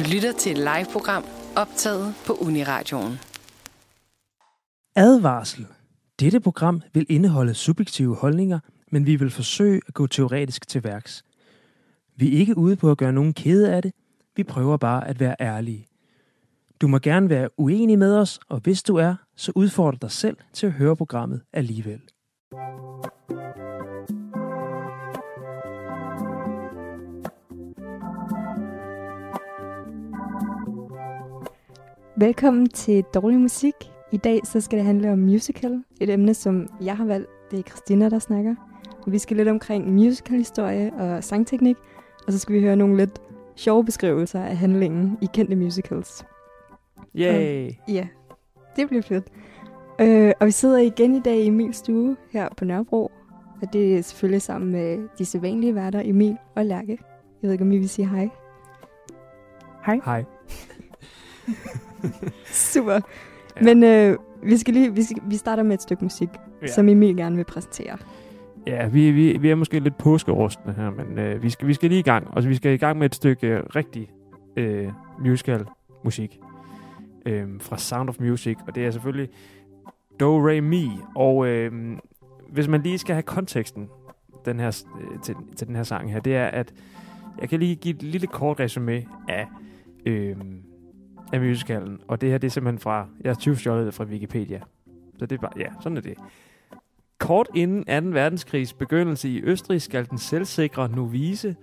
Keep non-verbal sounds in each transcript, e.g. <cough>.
Du lytter til et live-program optaget på Uniradioen. Advarsel. Dette program vil indeholde subjektive holdninger, men vi vil forsøge at gå teoretisk til værks. Vi er ikke ude på at gøre nogen kede af det. Vi prøver bare at være ærlige. Du må gerne være uenig med os, og hvis du er, så udfordrer dig selv til at høre programmet alligevel. Velkommen til Dårlig Musik. I dag så skal det handle om musical. Et emne, som jeg har valgt. Det er Christina, der snakker. Vi skal lidt omkring musicalhistorie og sangteknik. Og så skal vi høre nogle lidt sjove beskrivelser af handlingen i kendte musicals. Yay! Ja, det bliver fedt. Øh, og vi sidder igen i dag i Emils stue her på Nørrebro. Og det er selvfølgelig sammen med de sædvanlige værter, Emil og Lærke. Jeg ved ikke, om I vil sige hej. Hej. Hej. <laughs> <laughs> Super. Ja. Men øh, vi, skal lige, vi, skal, vi starter med et stykke musik, Ja. som Emil gerne vil præsentere. Ja, vi, vi, vi er måske lidt påskerustne her, men øh, vi, skal, vi skal lige i gang. Og vi skal i gang med et stykke øh, rigtig øh, musical musik øh, fra Sound of Music, og det er selvfølgelig Do, Re, Mi. Og øh, hvis man lige skal have konteksten den her, øh, til, til den her sang her, det er, at jeg kan lige give et lille kort resume af, øh, af musicalen. Og det her, det er simpelthen fra, jeg har 20 stjålet det fra Wikipedia. Så det er bare, ja, sådan er det. Kort inden 2. verdenskrigs begyndelse i Østrig skal den selvsikre novise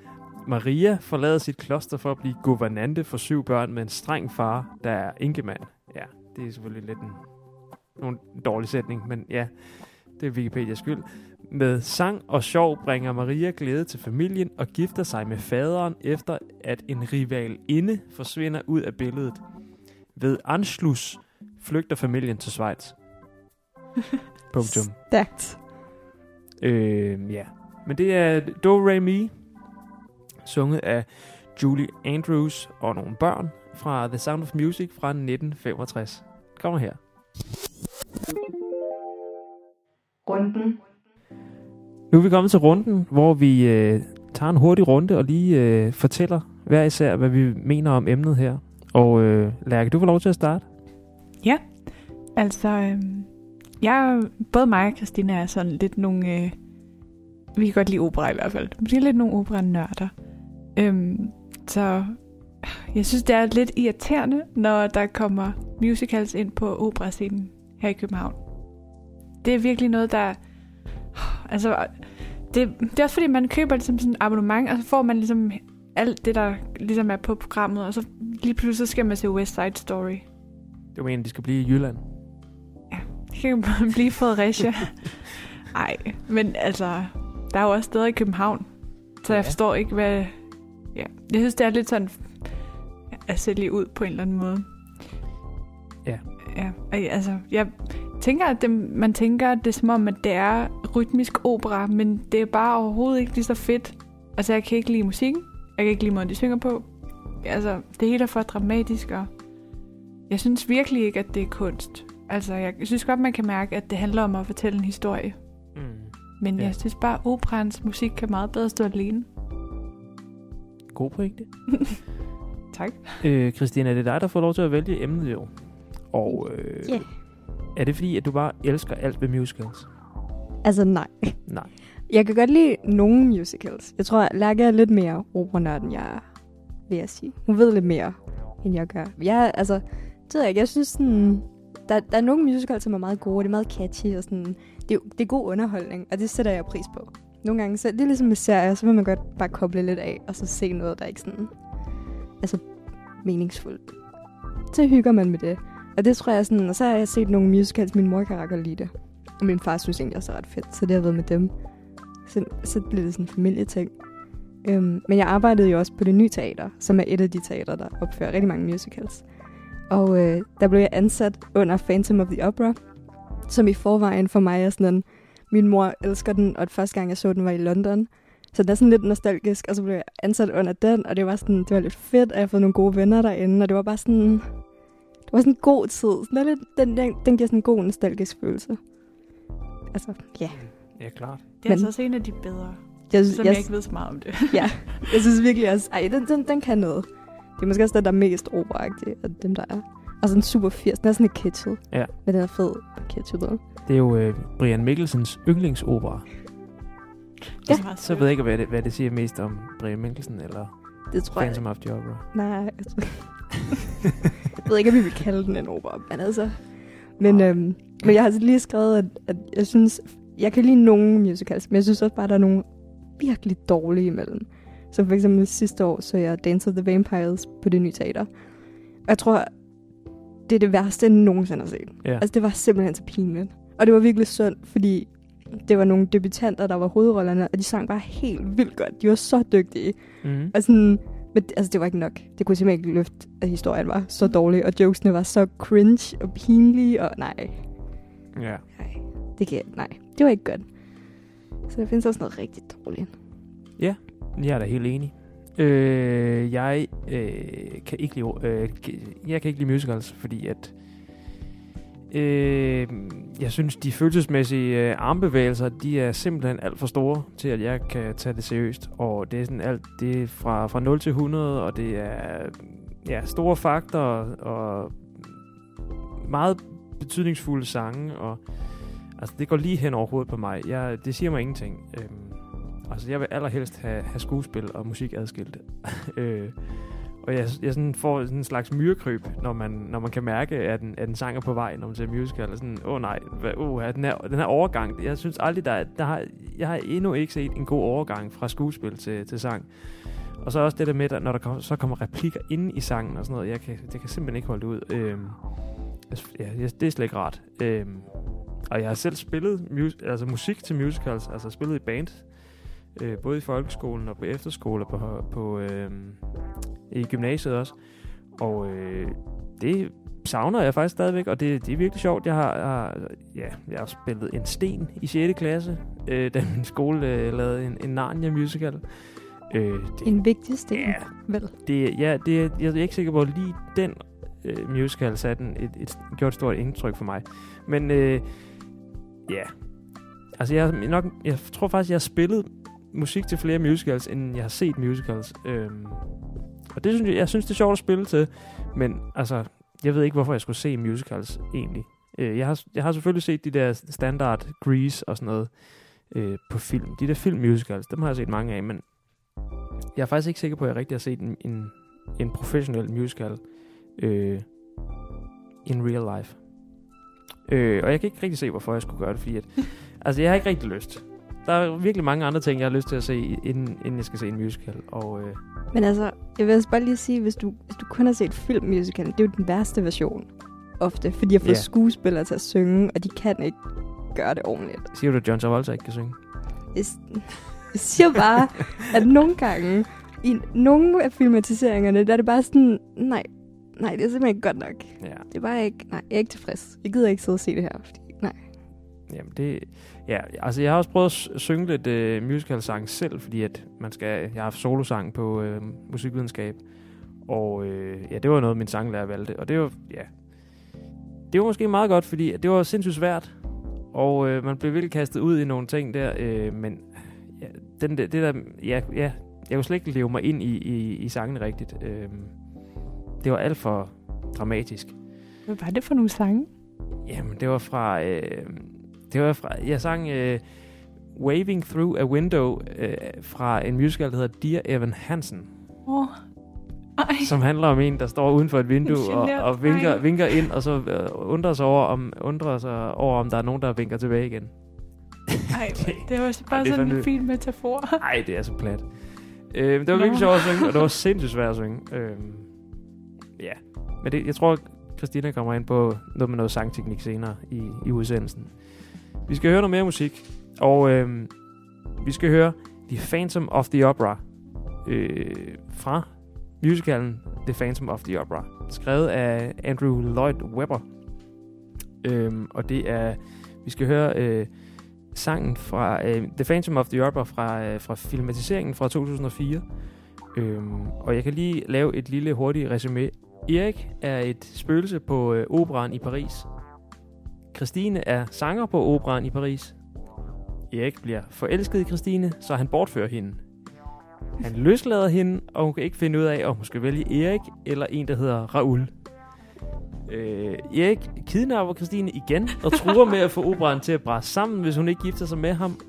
Maria forlade sit kloster for at blive guvernante for syv børn med en streng far, der er enkemand. Ja, det er selvfølgelig lidt en, en dårlig sætning, men ja, det er Wikipedias skyld. Med sang og sjov bringer Maria glæde til familien og gifter sig med faderen efter at en rival inde forsvinder ud af billedet. Ved Anschluss flygter familien til Schweiz. <laughs> Punktum. Stærkt. Øh, ja. Men det er Do Re Mi, sunget af Julie Andrews og nogle børn fra The Sound of Music fra 1965. Kommer her. Runden. Nu er vi kommet til runden, hvor vi øh, tager en hurtig runde og lige øh, fortæller hver især, hvad vi mener om emnet her. Og øh, Lærke, du får lov til at starte. Altså, øhm, jeg, både mig og Christina er sådan lidt nogle... Øh, vi kan godt lide opera i hvert fald. Vi er lidt nogle opera-nørder. Øhm, så jeg synes, det er lidt irriterende, når der kommer musicals ind på operascenen her i København. Det er virkelig noget, der... Altså, det, det er også fordi, man køber ligesom sådan et abonnement, og så får man ligesom alt det, der ligesom er på programmet, og så lige pludselig så skal man se West Side Story. Du mener, de skal blive i Jylland? Det kan jo <laughs> blive Fredericia. <laughs> Ej, men altså, der er jo også steder i København, så jeg Ja. forstår ikke, hvad... Ja, jeg synes, det er lidt sådan at sælge ud på en eller anden måde. Ja. Ja, altså, jeg tænker, at det, man tænker, at det er som om, at det er rytmisk opera, men det er bare overhovedet ikke lige så fedt. Altså, jeg kan ikke lide musikken. Jeg kan ikke lide måden, de synger på. Altså, det hele er for dramatisk, og jeg synes virkelig ikke, at det er kunst. Altså, jeg synes godt, man kan mærke, at det handler om at fortælle en historie. Mm. Men Ja. jeg synes bare, at operans musik kan meget bedre stå alene. God pointe. <laughs> Tak. Øh, Christina, det er dig, der får lov til at vælge emnet jo. Og øh, Ja. Er det fordi, at du bare elsker alt ved musicals? Altså nej. Nej. Jeg kan godt lide nogle musicals. Jeg tror, Lærke er lidt mere operanørd, end jeg er, vil jeg sige. Hun ved lidt mere, end jeg gør. Jeg, altså, det ved jeg ikke. Jeg synes sådan, der, der er nogle musicals, som er meget gode, og det er meget catchy, og sådan, det, er- det er god underholdning, og det sætter jeg pris på. Nogle gange, så det er ligesom med serier, så vil man godt bare koble lidt af, og så se noget, der ikke sådan, altså, meningsfuldt. Så hygger man med det. Og det tror jeg sådan, og så har jeg set nogle musicals, min mor kan ret godt lide det. Og min far synes egentlig også er ret fedt, så det har været med dem. Så, så blev det sådan en familieting. Øhm, men jeg arbejdede jo også på det nye teater, som er et af de teater, der opfører rigtig mange musicals. Og øh, der blev jeg ansat under Phantom of the Opera, som i forvejen for mig er sådan en, min mor elsker den, og første gang jeg så den var i London. Så det er sådan lidt nostalgisk, og så blev jeg ansat under den, og det var sådan, det var lidt fedt, at jeg har fået nogle gode venner derinde, og det var bare sådan, det var sådan en god tid. Sådan, lidt, den, den, den giver sådan en god nostalgisk følelse. Altså, ja. Ja, klart. Det er Men- altså også en af de bedre, Jeg, som jeg, jeg ikke ved så meget om det. ja, <laughs> jeg synes virkelig også, ej, den, den, den kan noget. Det er måske også den, der er mest operaagtig af dem, der er. Og sådan super 80. Den er sådan lidt kitschet. Ja. Men den er fed kitschet. dog. Det er jo øh, Brian Mikkelsens yndlingsopera. Ja. Så ved jeg ikke, hvad det, hvad det siger mest om Brian Mikkelsen eller Det tror jeg. Phantom of the Opera. Nej, jeg, tror... <laughs> jeg ved ikke, om vi vil kalde den en opera, men altså... Men, øhm, men jeg har lige skrevet, at, at jeg synes... Jeg kan lide nogle musicals, men jeg synes også bare, der er nogle virkelig dårlige imellem. Som for eksempel sidste år, så jeg Dance of the Vampires på det nye teater. Og jeg tror, det er det værste, jeg nogensinde har set. Ja. Altså, det var simpelthen så pinligt. Og det var virkelig synd, fordi det var nogle debutanter, der var hovedrollerne, og de sang bare helt vildt godt. De var så dygtige. Mm. Og sådan, men altså, det var ikke nok. Det kunne simpelthen ikke løfte, at historien var så dårlig, og jokesene var så cringe og pinlige, og nej, Ja. nej, det kan nej, det var ikke godt. Så der findes også noget rigtig dårligt. Jeg er da helt enig. Øh, jeg øh, kan ikke lide, øh, jeg kan ikke lide musicals, fordi at øh, jeg synes, de følelsesmæssige øh, armbevægelser, de er simpelthen alt for store til, at jeg kan tage det seriøst. Og det er sådan alt, det er fra, fra 0 til 100, og det er ja, store fakter og meget betydningsfulde sange, og altså, det går lige hen over hovedet på mig. Jeg, det siger mig ingenting. Øhm, altså, jeg vil allerhelst have, have skuespil og musik adskilt. <laughs> øh, og jeg, jeg sådan får sådan en slags myrekryb, når man, når man kan mærke, at en, at en sang er på vej, når man ser musical. eller sådan, åh oh, nej, hvad, oh, den, her, den her overgang. Jeg synes aldrig, der, er- der har, jeg har endnu ikke set en god overgang fra skuespil til, til sang. Og så også det der med, at når der kommer, så kommer replikker ind i sangen og sådan noget. Jeg kan, det kan simpelthen ikke holde det ud. Øhm, ja, det er slet ikke rart. Øhm, og jeg har selv spillet mus- altså musik til musicals, altså spillet i band, øh, både i folkeskolen og på efterskole og på, på øh, i gymnasiet også. Og øh, det savner jeg faktisk stadigvæk, og det, det er virkelig sjovt. Jeg har, jeg har, ja, jeg har spillet en sten i 6. klasse, øh, da min skole øh, lavede en, en Narnia musical. Øh, det, En vigtig sten, ja, vel? det, ja, det, jeg er ikke sikker på, at lige den øh, musical satte en, et, et, gjort et stort indtryk for mig. Men øh, ja, altså jeg, nok, jeg tror faktisk, jeg har spillet musik til flere musicals, end jeg har set musicals. Øhm, og det synes jeg, jeg synes, det er sjovt at spille til, men altså, jeg ved ikke, hvorfor jeg skulle se musicals egentlig. Øh, jeg, har, jeg har selvfølgelig set de der standard Grease og sådan noget øh, på film. De der filmmusicals, dem har jeg set mange af, men jeg er faktisk ikke sikker på, at jeg rigtig har set en, en, en professionel musical øh, in real life. Øh, og jeg kan ikke rigtig se, hvorfor jeg skulle gøre det, fordi at, <laughs> altså, jeg har ikke rigtig lyst. Der er virkelig mange andre ting, jeg har lyst til at se, inden, inden jeg skal se en musical. Og øh, Men altså, jeg vil altså bare lige sige, hvis du, hvis du kun har set filmmusicalen, det er jo den værste version. Ofte, fordi jeg får yeah. skuespillere til at synge, og de kan ikke gøre det ordentligt. siger du, at John Travolta ikke kan synge? Jeg, jeg siger bare, at nogle gange, i nogle af filmatiseringerne, der er det bare sådan, nej, nej, det er simpelthen ikke godt nok. Ja. Det er bare ikke, nej, jeg er ikke tilfreds. Jeg gider ikke sidde og se det her, fordi, nej. Jamen det, ja, altså jeg har også prøvet at synge lidt øh, musical-sang selv, fordi at man skal, jeg har haft solosang på øh, musikvidenskab, og øh, ja, det var noget, min sanglærer valgte, og det var, ja, det var måske meget godt, fordi det var sindssygt svært, og øh, man blev virkelig kastet ud i nogle ting der, øh, men ja, den, der- det der, ja, ja, jeg kunne slet ikke leve mig ind i, i, i sangen rigtigt. Øh, det var alt for dramatisk. Hvad var det for nogle sange? Jamen, det var fra... Øh, det var fra... Jeg sang øh, Waving Through a Window øh, fra en musical, der hedder Dear Evan Hansen, oh. ej. som handler om en, der står uden for et vindue og, og vinker, vinker ind, og så øh, undrer, sig over, om, undrer sig over, om der er nogen, der vinker tilbage igen. Ej, <laughs> det var bare det er sådan en fin metafor. <laughs> Nej, det er så plat. Øh, det var Nå. virkelig sjovt at synge, og det var sindssygt svært at synge. Øh, ja, men det, jeg tror, Christina kommer ind på noget med noget sangteknik senere i, i udsendelsen. Vi skal høre noget mere musik, og øh, vi skal høre The Phantom of the Opera øh, fra musicalen The Phantom of the Opera, skrevet af Andrew Lloyd Webber. Øh, og det er, vi skal høre øh, sangen fra øh, The Phantom of the Opera fra, øh, fra filmatiseringen fra 2004. Øhm, og jeg kan lige lave et lille hurtigt resume. Erik er et spøgelse på øh, operan i Paris. Christine er sanger på operan i Paris. Erik bliver forelsket i Christine, så han bortfører hende. Han løslader hende, og hun kan ikke finde ud af, om hun skal vælge Erik eller en, der hedder Raoul. Øh, Erik kidnapper Christine igen og truer med at få operan til at brænde sammen, hvis hun ikke gifter sig med ham.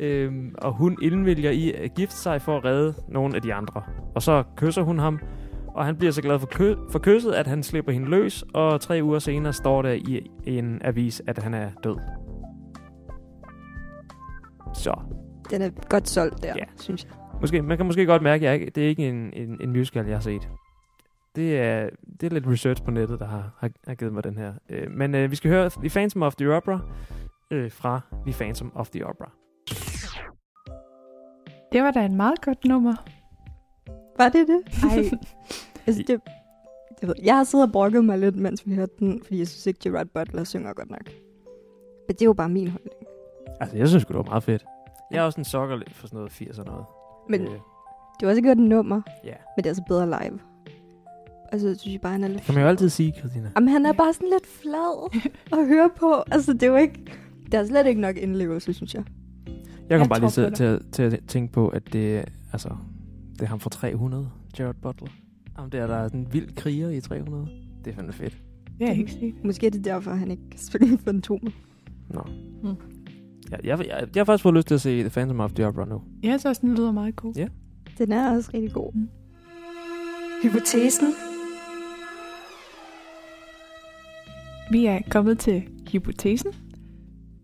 Øh, og hun indvælger i at gifte sig for at redde nogle af de andre. Og så kysser hun ham, og han bliver så glad for, kø- for kysset, at han slipper hende løs, og tre uger senere står der i en avis, at han er død. Så, Den er godt solgt der, Ja. synes jeg. måske, man kan måske godt mærke, at jeg ikke, det er ikke en, en, en musical, jeg har set. Det er, det er lidt research på nettet, der har, har, har givet mig den her. Øh, men øh, vi skal høre The Phantom of the Opera øh, fra The Phantom of the Opera. Det var da et meget godt nummer. Var det det? Ej, <laughs> Altså, det, det ved, jeg har siddet og brokket mig lidt, mens vi hørte den, fordi jeg synes ikke, Gerard Butler synger godt nok. Men det er jo bare min holdning. Altså, jeg synes det var meget fedt. Jeg er også en sokker lidt for sådan noget 80 og noget. Men Øh, det var også godt nummer, ja, men det er altså bedre live. Og så synes jeg bare, han er lidt det kan man jo altid sige, Christina. Jamen, han er bare sådan lidt flad <laughs> at høre på. Altså, det er jo ikke... Der er slet ikke nok indlevelse, synes jeg. Jeg kom Jeg bare lige til, til, til at tænke på, at det, altså, det er ham fra 300, Jared Butler. Ham der, der er sådan en vild kriger i 300. Det er fandme fedt. det er ikke set. Måske er det derfor, han ikke kan spille Fantomet. Nå. Mm. Ja, jeg, jeg, jeg, har faktisk fået lyst til at se The Phantom of the Opera nu. Jeg synes også, den lyder meget god. Ja. Den er også rigtig god. Mm. Hypotesen. Vi er kommet til hypotesen,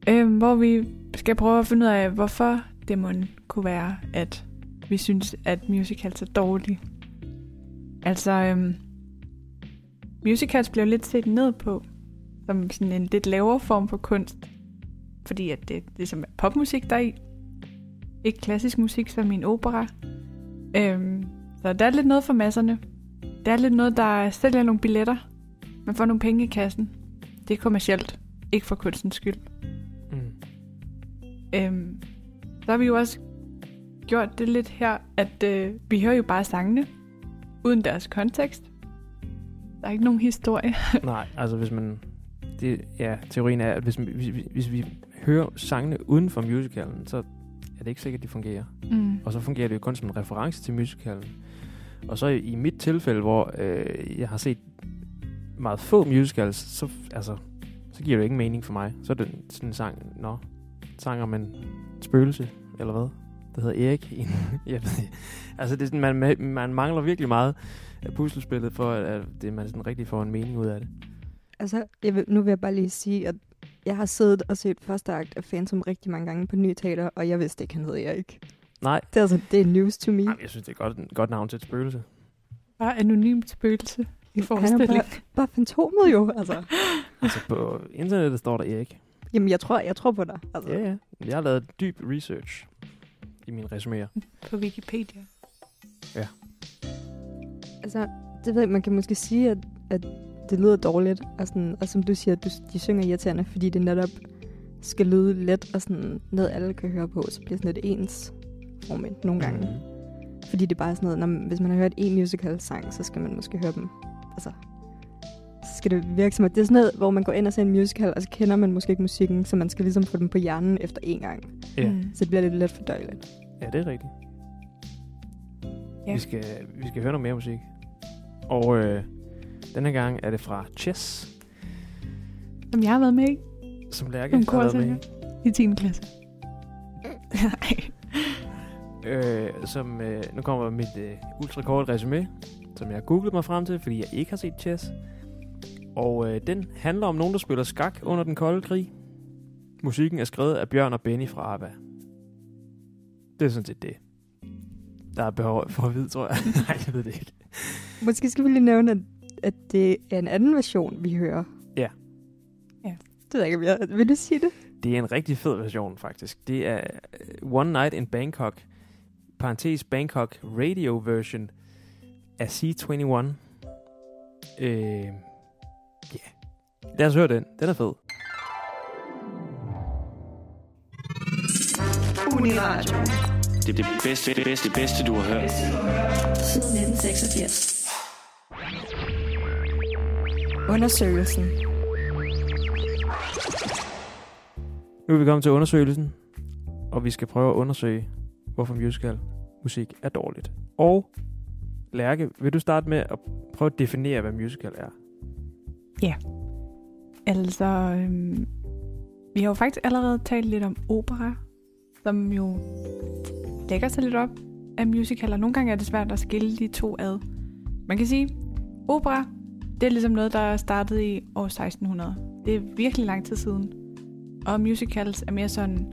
øhm, hvor vi skal prøve at finde ud af, hvorfor det må kunne være, at vi synes, at musicals er dårlige. Altså, øhm, musicals bliver lidt set ned på som sådan en lidt lavere form for kunst, fordi at det ligesom er popmusik der er i, ikke klassisk musik som i en opera. Øhm, så der er lidt noget for masserne. Der er lidt noget, der sælger nogle billetter. Man får nogle penge i kassen. Det er kommercielt, ikke for kunstens skyld. Mm. Øhm, så har vi jo også gjort det lidt her, at øh, vi hører jo bare sangene, uden deres kontekst. Der er ikke nogen historie. <laughs> Nej, altså hvis man... Det, ja, teorien er, at hvis, hvis, hvis, vi hører sangene uden for musicalen, så er det ikke sikkert, at de fungerer. Mm. Og så fungerer det jo kun som en reference til musicalen. Og så i mit tilfælde, hvor øh, jeg har set meget få musicals, så, altså, så giver det ikke mening for mig. Så er det sådan en sang, nå, sang om en spøgelse, eller hvad? Det hedder Erik. en- <laughs> jeg ved, ikke. altså, det er sådan, man, man mangler virkelig meget af puslespillet, for at, at det, man sådan rigtig får en mening ud af det. Altså, jeg vil, nu vil jeg bare lige sige, at jeg har siddet og set første akt af Phantom rigtig mange gange på Ny Teater, og jeg vidste ikke, han hed Erik. Nej, Det er, altså, det er news to me. Jamen, jeg synes, det er godt, et godt navn til et spøgelse. Bare anonymt spøgelse i Han er forestilling. bare, bare fantomet jo, altså. <laughs> Altså, på internettet står der Erik. Jamen, jeg tror, jeg tror på dig. Altså. Ja, ja. Jeg har lavet dyb research i mine resuméer. <laughs> På Wikipedia. Altså, det ved jeg, man kan måske sige, at, at det lyder dårligt, og, sådan, og som du siger, du, de synger irriterende, fordi det netop skal lyde let, og sådan noget, alle kan høre på, så bliver det sådan lidt ens format nogle gange. Mhm. Fordi det er bare sådan noget, når, man- hvis man har hørt en musical-sang, så skal man måske høre dem. Altså, så skal det virke som, at det er sådan noget, hvor man går ind og ser en musical, og så kender man måske ikke musikken, så man skal ligesom få dem på hjernen efter en gang. Ja. Mm. Så det bliver lidt let fordøjeligt. Ja, det er rigtigt. Ja. Vi, skal, vi skal høre noget mere musik. Og øh, denne gang er det fra Chess, Som jeg har været med i, som Lærke har været med korsanger. i 10. klasse. Nej. <laughs> i. Øh, som, øh, nu kommer mit øh, ultrakort resume, som jeg har googlet mig frem til, fordi jeg ikke har set Chess. Og øh, den handler om nogen, der spiller skak under den kolde krig. Musikken er skrevet af Bjørn og Benny fra ABBA. Det er sådan set det. Der er behov for at vide, tror jeg. <laughs> Nej, jeg ved det ikke. Måske skal vi lige nævne, at, at det er en anden version, vi hører. Ja. Ja. Det ved jeg ikke, jeg... Vil du sige det? Det er en rigtig fed version, faktisk. Det er øh, One Night in Bangkok, parentes Bangkok radio version af C21. Øh, ja. Lad os høre den. Den er fed. Uniradio. Det er det bedste, det bedste, det bedste, du har hørt. Siden 1986. Undersøgelsen. Nu er vi kommet til undersøgelsen, og vi skal prøve at undersøge, hvorfor musical musik er dårligt. Og Lærke, vil du starte med at prøve at definere, hvad musical er? Altså, øhm, vi har jo faktisk allerede talt lidt om opera, som jo lægger sig lidt op af musical, og nogle gange er det svært at skille de to ad. Man kan sige, opera, det er ligesom noget, der startede i år 1600. Det er virkelig lang tid siden. Og musicals er mere sådan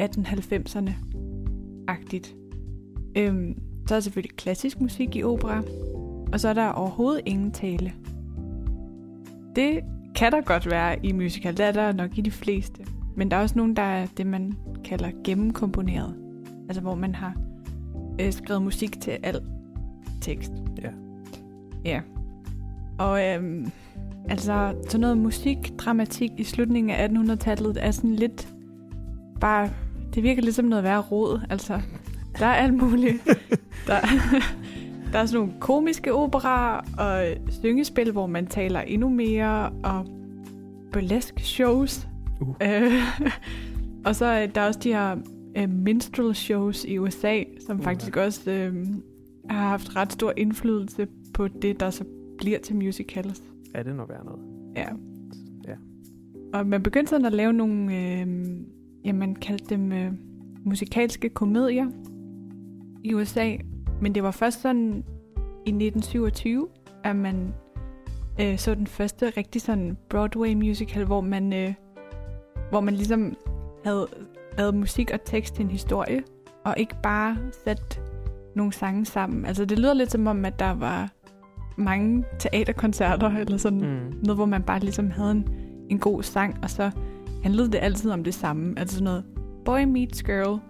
1890'erne-agtigt. Øhm, så er der selvfølgelig klassisk musik i opera, og så er der overhovedet ingen tale. Det kan der godt være i musical, det er der nok i de fleste. Men der er også nogen, der er det, man kalder gennemkomponeret. Altså hvor man har øh, skrevet musik til al tekst. Ja. Ja. Og øhm, altså sådan noget musikdramatik i slutningen af 1800-tallet er sådan lidt bare, det virker lidt som noget værre råd. Altså, der er alt muligt. <laughs> der, der er sådan nogle komiske operaer og syngespil, hvor man taler endnu mere, og burlesque shows. Uh. Øh, <laughs> og så er der også de her øh, minstrel shows i USA, som Uh. faktisk også øh, har haft ret stor indflydelse på det, der så bliver til musicals. Er det noget værd noget? Ja. Ja. Og man begyndte sådan at lave nogle, øh, ja, man kaldte dem øh, musikalske komedier i USA. Men det var først sådan i 1927, at man øh, så den første rigtig sådan Broadway musical, hvor man, øh, hvor man ligesom havde lavet musik og tekst til en historie, og ikke bare sat nogle sange sammen. Altså det lyder lidt som om, at der var mange teaterkoncerter, eller sådan Mm. noget, hvor man bare ligesom havde en, en god sang, og så handlede det altid om det samme. Altså sådan noget, boy meets girl,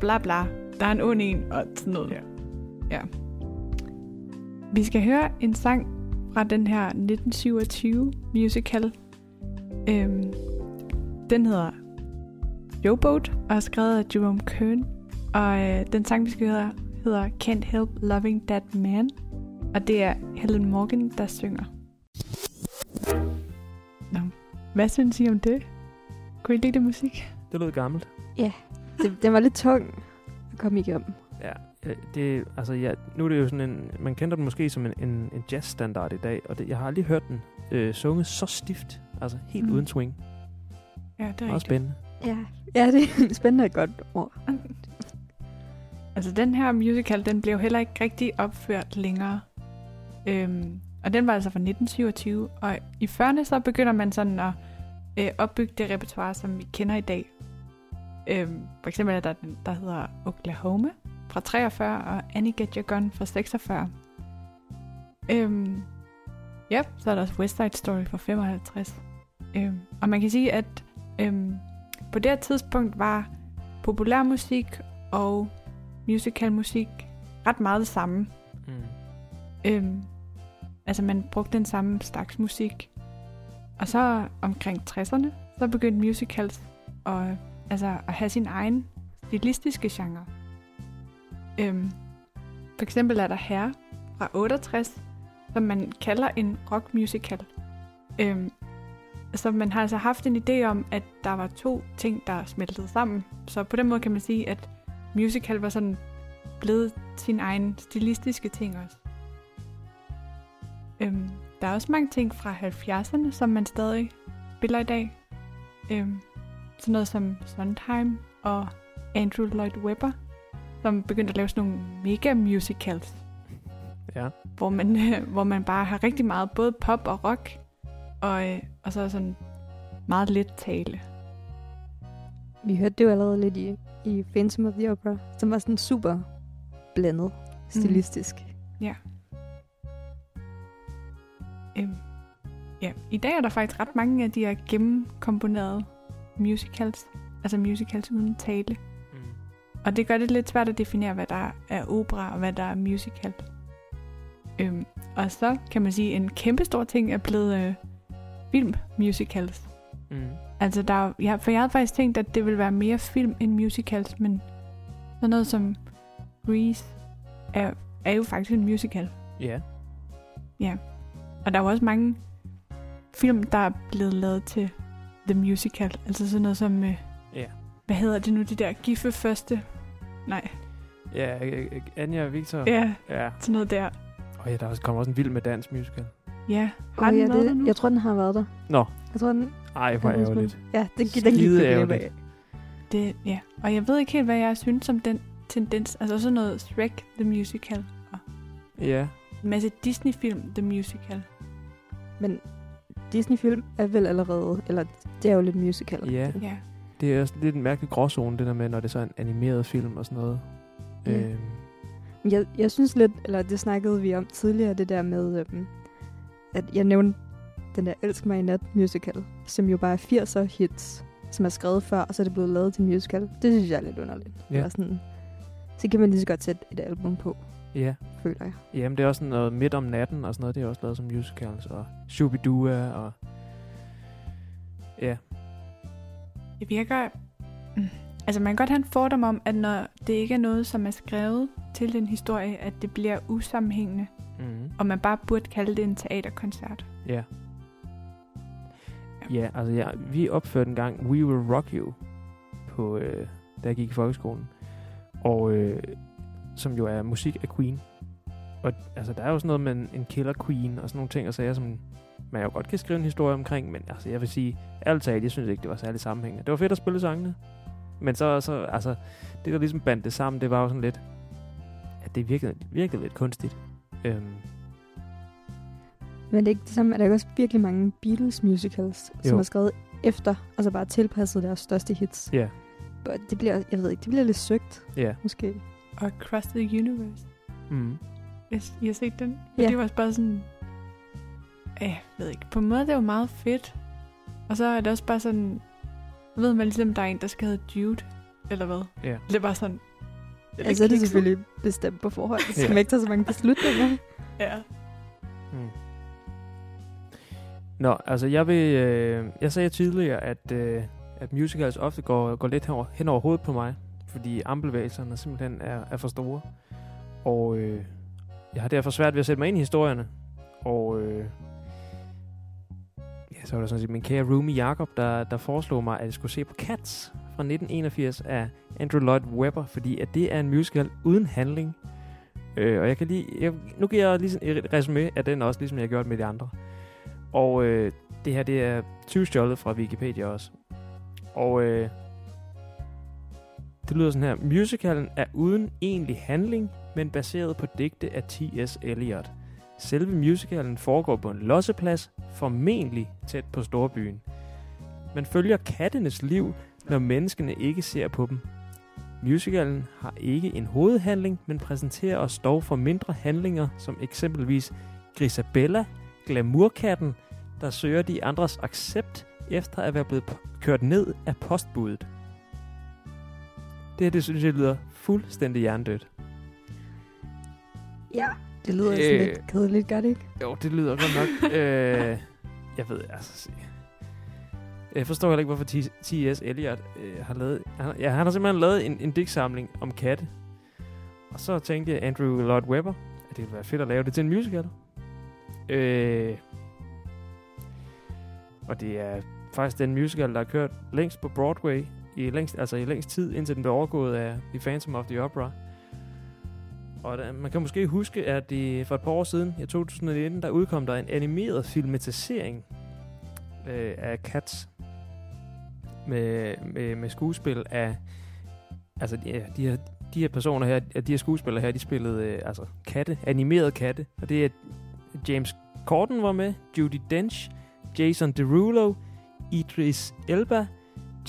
bla bla, der er en ond en, og sådan noget. Ja. ja. Vi skal høre en sang fra den her 1927 musical. Øhm, den hedder Showboat, og er skrevet af Jerome Kern. Og øh, den sang, vi skal høre, hedder Can't Help Loving That Man. Og det er Helen Morgan, der synger. Nå, hvad synes I om det? Kunne I lide det musik? Det lød gammelt. Det, den var lidt tung at komme igennem. Ja, øh, det, altså, ja, nu er det jo sådan en, man kender den måske som en, en, en jazzstandard i dag, og det, jeg har aldrig hørt den øh, sunget så stift, altså helt Mm. mm. uden swing. Ja, det er Meget rigtigt. spændende. Ja, ja det er spændende og godt ord. Altså, den her musical, den blev heller ikke rigtig opført længere. Øhm, og den var altså fra 1927. Og i 40'erne, så begynder man sådan at øh, opbygge det repertoire, som vi kender i dag. Øhm, for eksempel er der den, der hedder Oklahoma fra 43, og Annie Get Your Gun fra 46. Øhm, ja, så er der også West Side Story fra 55. Øhm, og man kan sige, at øhm, på det tidspunkt var populærmusik og musicalmusik ret meget det samme. Mm. Øhm, altså man brugte den samme slags musik. Og så omkring 60'erne, så begyndte musicals at, altså, at have sin egen stilistiske genre. Øhm, for eksempel er der her fra 68, som man kalder en rock musical. Øhm, så man har altså haft en idé om, at der var to ting, der smeltede sammen. Så på den måde kan man sige, at musical var sådan blevet sin egen stilistiske ting også. Øhm, der er også mange ting fra 70'erne, som man stadig spiller i dag. Øhm, sådan noget som Sondheim og Andrew Lloyd Webber, som begyndte at lave sådan nogle mega musicals, Ja. hvor man, <laughs> hvor man bare har rigtig meget både pop og rock, og, øh, og så sådan meget let tale. Vi hørte det jo allerede lidt i, i Phantom of the Opera, som var sådan super blandet stilistisk. Ja. Øhm, ja. I dag er der faktisk ret mange af de her gennemkomponerede musicals, altså musicals uden tale. Mm. Og det gør det lidt svært at definere, hvad der er opera og hvad der er musical. Øhm, og så kan man sige, at en kæmpe stor ting er blevet øh, filmmusicals. Mm. Altså, der, er- ja, for jeg havde faktisk tænkt, at det ville være mere film end musicals, men sådan noget som Grease er, er jo faktisk en musical. Ja. Og der er jo også mange film, der er blevet lavet til The Musical. Altså sådan noget som, øh, Ja. hvad hedder det nu, det der Giffe første? Nej. Ja, øh, øh, Anja og Victor. Ja, Ja. sådan noget der. Og ja, der kommer også en vild med dans musical. Ja, har den ja, været der det, nu? jeg tror, den har været der. Nå. Jeg tror, den... Ej, hvor den er ærgerligt. Ja, det, den gik glip ærgerligt. af. Det, ja. Og jeg ved ikke helt, hvad jeg synes om den tendens. Altså sådan noget Shrek The Musical. Og Ja. en masse Disney-film The Musical. Men Disney-film er vel allerede... Eller det er jo lidt musical. Ja. Ja. Det er også lidt en mærkelig gråzone, det der med, når det er så en animeret film og sådan noget. Ja. Øhm, Men Jeg, jeg synes lidt, eller det snakkede vi om tidligere, det der med, øhm, at jeg nævnte den der Elsk mig i nat musical, som jo bare er 80'er hits, som er skrevet før, og så er det blevet lavet til musical. Det synes jeg er lidt underligt. Ja. Eller sådan, så kan man lige så godt sætte et album på, ja. føler jeg. Jamen, det er også sådan noget midt om natten og sådan noget. Det er også lavet som musicals. Og Shubidua og... Ja. Det virker... Altså, man kan godt have en fordom om, at når det ikke er noget, som er skrevet til den historie, at det bliver usammenhængende, Mm-hmm. og man bare burde kalde det en teaterkoncert. Ja. Ja, altså ja, vi opførte en gang We Will Rock You, på, øh, da jeg gik i folkeskolen. Og øh, som jo er musik af Queen. Og altså, der er jo sådan noget med en, en killer queen og sådan nogle ting og sager, som man jo godt kan skrive en historie omkring, men altså, jeg vil sige, ærligt talt, jeg synes ikke, det var særlig sammenhængende. Det var fedt at spille sangene, men så, så altså, det der ligesom bandt det sammen, det var jo sådan lidt, at det virkede, virkede lidt kunstigt. Øhm, Men det er ikke det samme, at der er også virkelig mange Beatles musicals, Jo. som er skrevet efter, og så bare tilpasset deres største hits. Ja. Og det bliver, jeg ved ikke, det bliver lidt søgt, ja. måske. Og Across the Universe. Mm. Yes, I har set den? Ja. Ja. Det var også bare sådan... Ja, Jeg ved ikke. På en måde, det var meget fedt. Og så er det også bare sådan... Ved man ligesom, der er en, der skal hedde Jude? Eller hvad? Ja. Det er bare sådan... Ja, så er det selvfølgelig bestemt på forhånd, så Ja. <laughs> skal man ikke tage så mange beslutninger. Ja. Mm. Nå, altså jeg vil... Øh, jeg sagde tidligere, at, øh, at musicals ofte går, går lidt hen over, hen over hovedet på mig, fordi armbevægelserne simpelthen er, er for store. Og øh, jeg har derfor svært ved at sætte mig ind i historierne. Og øh, ja, så var det sådan set min kære roomie Jakob, der, der foreslog mig, at jeg skulle se på Cats fra 1981 af Andrew Lloyd Webber, fordi at det er en musical uden handling. Øh, og jeg kan lige, jeg, nu giver jeg ligesom et resume af den også, ligesom jeg har gjort med de andre. Og øh, det her, det er 20 stjålet fra Wikipedia også. Og øh, det lyder sådan her. Musicalen er uden egentlig handling, men baseret på digte af T.S. Eliot. Selve musicalen foregår på en losseplads, formentlig tæt på storbyen. Man følger kattenes liv, når menneskene ikke ser på dem. Musicalen har ikke en hovedhandling, men præsenterer os dog for mindre handlinger, som eksempelvis Grisabella, glamourkatten, der søger de andres accept efter at være blevet p- kørt ned af postbuddet. Det her, det synes jeg lyder fuldstændig hjernedødt. Ja. Det lyder øh. sådan lidt kedeligt, gør det ikke? Jo, det lyder godt nok. <laughs> øh, jeg ved, altså... se. Jeg forstår heller ikke, hvorfor T.S. Eliot øh, har lavet... Han, ja, han har simpelthen lavet en, en digtsamling om katte. Og så tænkte jeg Andrew Lloyd Webber, at det ville være fedt at lave det til en musical. Øh, og det er faktisk den musical, der har kørt længst på Broadway i længst, altså i længst tid, indtil den blev overgået af The Phantom of the Opera. Og der, man kan måske huske, at det for et par år siden, i 2019, der udkom der en animeret filmatisering øh, af Cats med, med, med skuespil af... Altså, de, de, her, de her personer her, de her skuespillere her, de spillede øh, altså katte, animerede katte. Og det er James Corden var med, Judy Dench, Jason Derulo, Idris Elba,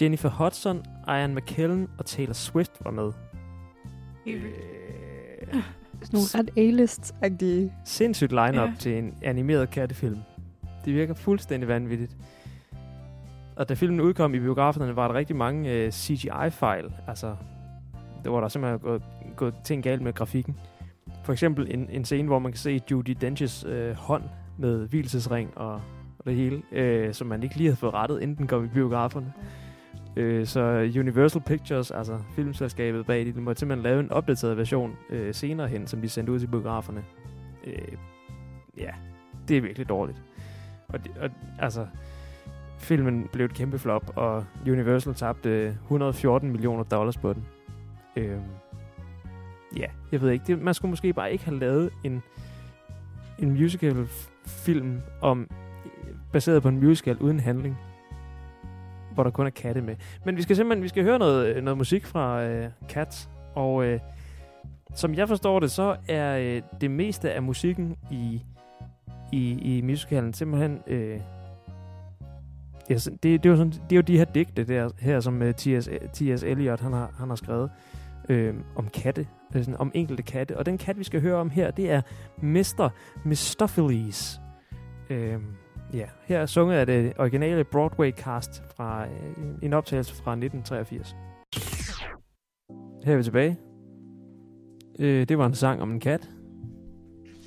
Jennifer Hudson, Ian McKellen og Taylor Swift var med. Øh, Sådan nogle ret A-list-agtige. sindssygt line-up ja. Ja. til en animeret kattefilm. Det virker fuldstændig vanvittigt. Og da filmen udkom i biograferne, var der rigtig mange øh, CGI-fejl. Altså, det var der simpelthen gået, gået ting galt med grafikken. For eksempel en, en scene, hvor man kan se Judy Dench's øh, hånd med hvilesesring og, og det hele, øh, som man ikke lige havde fået rettet, inden den kom i biograferne. Øh, så Universal Pictures, altså filmselskabet bag det, de måtte simpelthen lave en opdateret version øh, senere hen, som de sendte ud til biograferne. Øh, ja, det er virkelig dårligt. Og, og altså, filmen blev et kæmpe flop, og Universal tabte 114 millioner dollars på den. Øh, ja, jeg ved ikke. Det, man skulle måske bare ikke have lavet en, en musical-film om, baseret på en musical uden handling, hvor der kun er katte med. Men vi skal simpelthen vi skal høre noget, øh, noget musik fra øh, Cats, og øh, som jeg forstår det, så er øh, det meste af musikken i, i, i musicalen simpelthen... Øh, ja, det, det, er jo sådan, det er jo de her digte der, her, som øh, uh, T.S. T.S. Eliot han har, han har skrevet øh, om katte, øh, sådan, om enkelte katte. Og den kat, vi skal høre om her, det er Mr. Mistopheles. Øh, ja, her er sunget af det originale Broadway-cast fra øh, en optagelse fra 1983. Her er vi tilbage. Øh, det var en sang om en kat.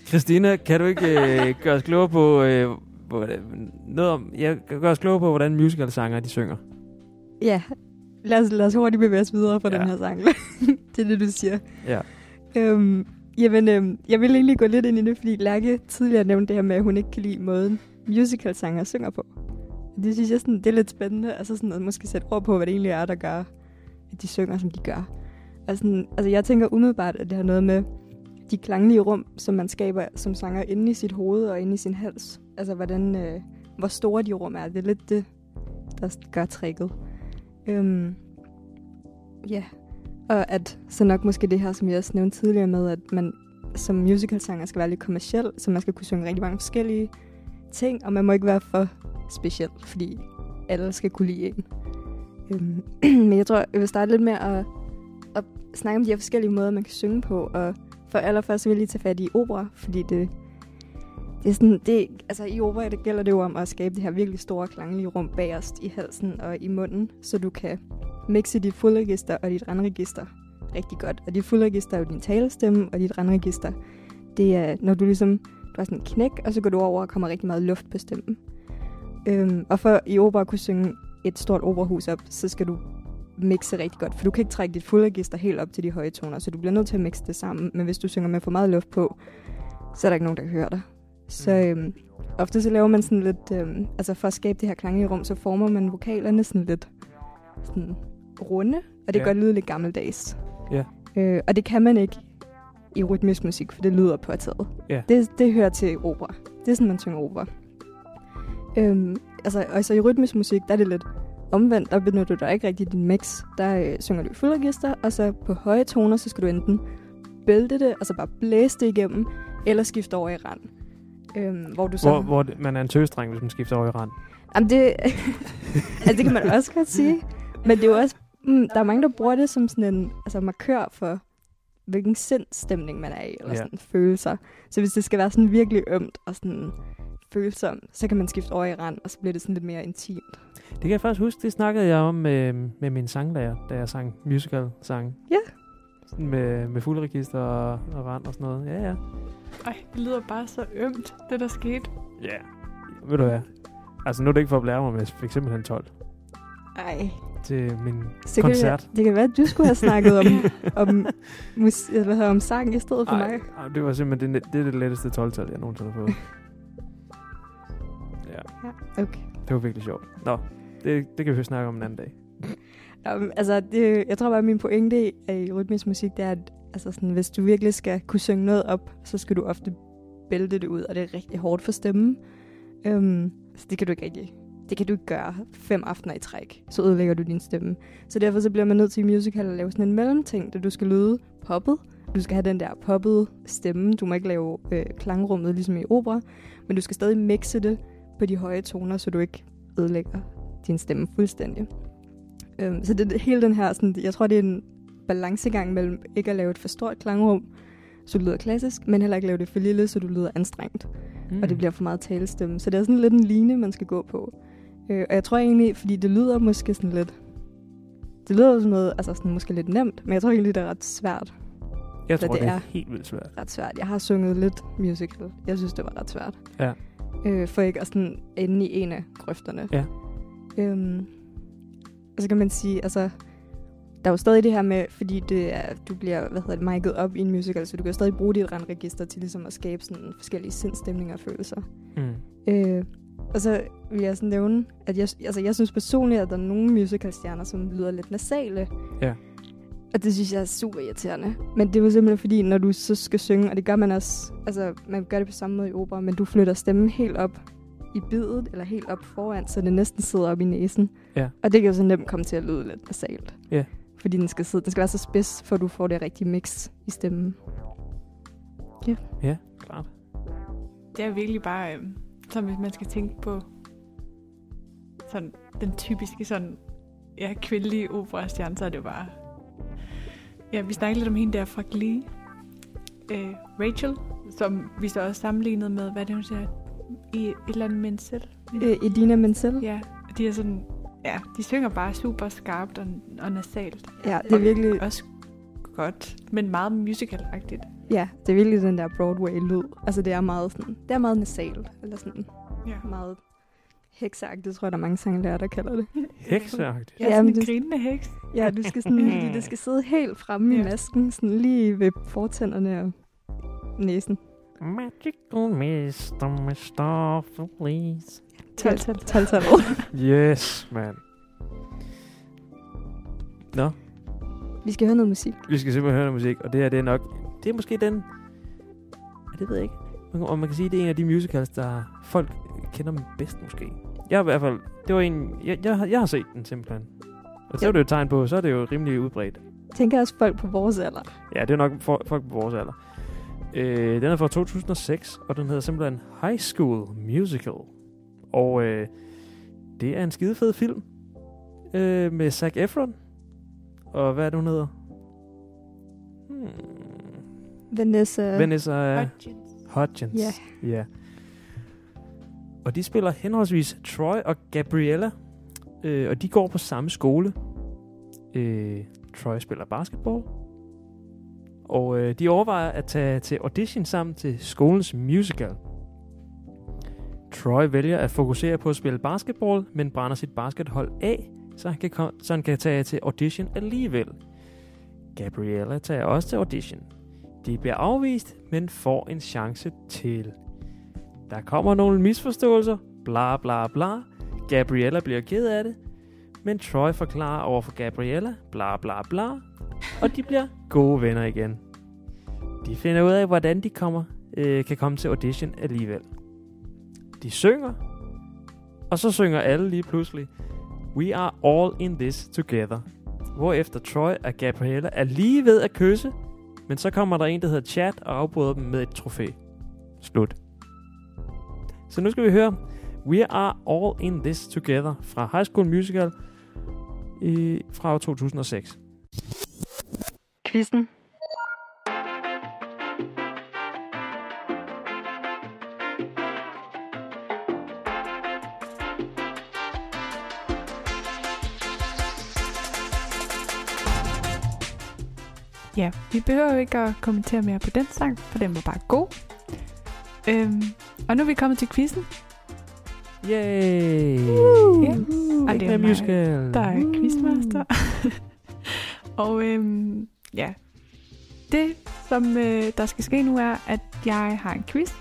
Christina, kan du ikke øh, <laughs> gøre os klogere på, øh, hvordan, noget om, jeg kan gøre os klogere på, hvordan musical-sanger de synger? Ja, lad os, lad os hurtigt bevæge os videre på Ja. den her sang. <laughs> det er det, du siger. Ja. Øhm, jamen, øhm, jeg vil egentlig gå lidt ind i det, fordi Lærke tidligere nævnte det her med, at hun ikke kan lide måden musical-sanger synger på. Det synes jeg sådan, det er lidt spændende, altså sådan at måske sætte ord på, hvad det egentlig er, der gør, at de synger, som de gør. Altså, sådan, altså jeg tænker umiddelbart, at det har noget med de klanglige rum, som man skaber som sanger inde i sit hoved og inde i sin hals. Altså hvordan, øh, hvor store de rum er. Det er lidt det, der gør tricket. Øhm, ja, og at så nok måske det her, som jeg også nævnte tidligere med, at man som musicalsanger skal være lidt kommersiel, så man skal kunne synge rigtig mange forskellige ting, og man må ikke være for speciel, fordi alle skal kunne lide en. Øhm, <clears throat> men jeg tror, jeg vil starte lidt med at, at snakke om de her forskellige måder, man kan synge på, og for allerførst vil jeg lige tage fat i opera, fordi det, det er sådan, det, altså i opera det gælder det jo om at skabe det her virkelig store klanglige rum bagerst i halsen og i munden, så du kan mixe dit fuldregister og dit randregister rigtig godt. Og dit fuldregister er jo din talestemme, og dit randregister, det er, når du ligesom, du har sådan en knæk, og så går du over og kommer rigtig meget luft på stemmen. Øhm, og for i opera at kunne synge et stort operahus op, så skal du mixe rigtig godt, for du kan ikke trække dit fuldregister helt op til de høje toner, så du bliver nødt til at mixe det sammen. Men hvis du synger med for meget luft på, så er der ikke nogen, der kan høre dig. Så øhm, ofte så laver man sådan lidt, øhm, altså for at skabe det her klanglige rum, så former man vokalerne sådan lidt sådan runde, og det Ja. ja. kan godt lyde lidt gammeldags. Ja. Øh, og det kan man ikke i rytmisk musik, for det lyder påtaget. Ja. Det, det hører til opera. Det er sådan, man synger opera. Øhm, altså, altså i rytmisk musik, der er det lidt omvendt. Der benytter du ikke rigtig din mix. Der øh, synger du i fuldregister, og så på høje toner, så skal du enten bælte det, altså bare blæse det igennem, eller skifte over i rand. Øhm, hvor du så... Hvor, hvor man er en tøsdreng, hvis man skifter over i rand. Jamen det, <laughs> altså det kan man også godt sige. Men det er jo også, mm, der er mange, der bruger det som sådan en altså markør for, hvilken sindsstemning man er i, eller Ja. sådan følelser. Så hvis det skal være sådan virkelig ømt og sådan følsomt, så kan man skifte over i rand, og så bliver det sådan lidt mere intimt. Det kan jeg faktisk huske, det snakkede jeg om med, med min sanglærer, da jeg sang musical-sang. Ja. Sådan Med, med fuldregister og, og rand og sådan noget. Ja, ja. Ej, det lyder bare så ømt, det der skete. Ja. Yeah. Ved du hvad? Altså, nu er det ikke for at blære mig med for eksempel en 12 Ej. til min Så koncert. Kan det, det kan være, at du skulle have snakket om, <laughs> om, mus, hvad hedder, om sang i stedet for Ej, mig. ej, det var simpelthen det, det, er det letteste 12-tal, jeg nogensinde har fået. <laughs> ja, Ja, okay. det var virkelig sjovt. Nå, det, det kan vi snakke om en anden dag. <laughs> Nå, altså, det, jeg tror bare, at min pointe i- i rytmisk musik, det er, at altså sådan, hvis du virkelig skal kunne synge noget op, så skal du ofte bælte det ud, og det er rigtig hårdt for stemmen. Um, så det kan du ikke rigtig. Det kan du ikke gøre fem aftener i træk. Så ødelægger du din stemme. Så derfor så bliver man nødt til i musical at lave sådan en mellemting, der du skal lyde poppet. Du skal have den der poppede stemme. Du må ikke lave øh, klangrummet ligesom i opera. Men du skal stadig mixe det på de høje toner, så du ikke ødelægger din stemme fuldstændig. Øhm, så det, hele den her, sådan, jeg tror, det er en balancegang mellem ikke at lave et for stort klangrum, så du lyder klassisk, men heller ikke lave det for lille, så du lyder anstrengt, mm. og det bliver for meget talestemme. Så det er sådan lidt en line, man skal gå på. Øh, og jeg tror egentlig, fordi det lyder måske sådan lidt, det lyder som noget, altså sådan måske lidt nemt, men jeg tror egentlig, det er ret svært. Jeg tror, det det er er. helt vildt svært. Ret svært. Jeg har sunget lidt musical. Jeg synes, det var ret svært. Ja. Øh, for ikke at sådan ende i en af grøfterne. Ja. Øhm, og så kan man sige, altså, der er jo stadig det her med, fordi det er, du bliver, hvad hedder det, mic'et op i en musical, så du kan stadig bruge dit randregister til ligesom at skabe sådan forskellige sindstemninger og følelser. Mm. Øh, og så vil jeg sådan nævne, at jeg, altså jeg synes personligt, at der er nogle musicalstjerner, som lyder lidt nasale. Ja. Og det synes jeg er super irriterende. Men det er jo simpelthen fordi, når du så skal synge, og det gør man også, altså man gør det på samme måde i opera, men du flytter stemmen helt op i bidet, eller helt op foran, så det næsten sidder op i næsen. Ja. Og det kan jo så nemt komme til at lyde lidt nasalt. Ja. Fordi den skal, sidde, den skal være så spids, for at du får det rigtige mix i stemmen. Ja, klart. Det er virkelig bare, øh, som hvis man skal tænke på sådan den typiske sådan, ja, kvindelige operastjerne, så er det jo bare... Ja, vi snakkede lidt om hende der fra Glee. Øh, Rachel, som vi så også sammenlignede med, hvad det hun siger, i et eller andet Menzel. Øh, Edina Menzel. Ja, de er sådan, ja, de synger bare super skarpt og, og nasalt. Ja, det er virkelig, Også godt, men meget musical-agtigt. Ja, det er virkelig den der Broadway-lyd. Altså, det er meget sådan, det er meget nasalt, eller sådan Ja. meget hekseagtigt, tror jeg, der er mange sanglærer, der kalder det. Hekseagtigt. Ja, sådan en grinende heks. Ja, du skal, sådan, fordi <laughs> det skal sidde helt fremme Ja. i masken, sådan lige ved fortænderne og næsen. Magical Mr. Mr. Please. 12 tal. 12 Yes, man. Nå, Vi skal høre noget musik. vi skal simpelthen høre noget musik, og det her det er nok... Det er måske den... Ja, det ved jeg ikke. Man- Om man kan sige, det er en af de musicals, der folk kender bedst måske. Jeg har i hvert fald... Det var en... Jeg, jeg, har- jeg har set den simpelthen. Og så Ja. er det jo et tegn på, så er det jo rimelig udbredt. Tænker også folk på vores alder. Ja, det er nok for, folk på vores alder. Øh, den er fra 2006, og den hedder simpelthen High School Musical. Og øh, det er en skide fed film øh, med Zac Efron. Og hvad er det, hun hedder? Vanessa. Vanessa Hudgens. Hudgens. Ja. ja. Og de spiller henholdsvis Troy og Gabriella. Øh, og de går på samme skole. Øh, Troy spiller basketball. Og øh, de overvejer at tage til audition sammen til skolens musical. Troy vælger at fokusere på at spille basketball, men brænder sit baskethold af, så han kan, så han kan tage til audition alligevel. Gabriella tager også til audition. De bliver afvist, men får en chance til. Der kommer nogle misforståelser, bla bla bla. Gabriella bliver ked af det, men Troy forklarer over for Gabriella, bla bla bla. Og de bliver gode venner igen. De finder ud af, hvordan de kommer, øh, kan komme til audition alligevel. De synger, og så synger alle lige pludselig, We are all in this together. Hvorefter Troy og Gabriella er lige ved at kysse, men så kommer der en, der hedder Chad, og afbryder dem med et trofæ. Slut. Så nu skal vi høre We Are All In This Together fra High School Musical i, fra år 2006. Quizzen. Ja, vi behøver jo ikke at kommentere mere på den sang, for den var bare god. Øhm, og nu er vi kommet til quizzen. Yay! Ja. Og Ikke det er mig, musical. Der er quizmaster. <laughs> og øhm, ja, det som øh, der skal ske nu er, at jeg har en quiz,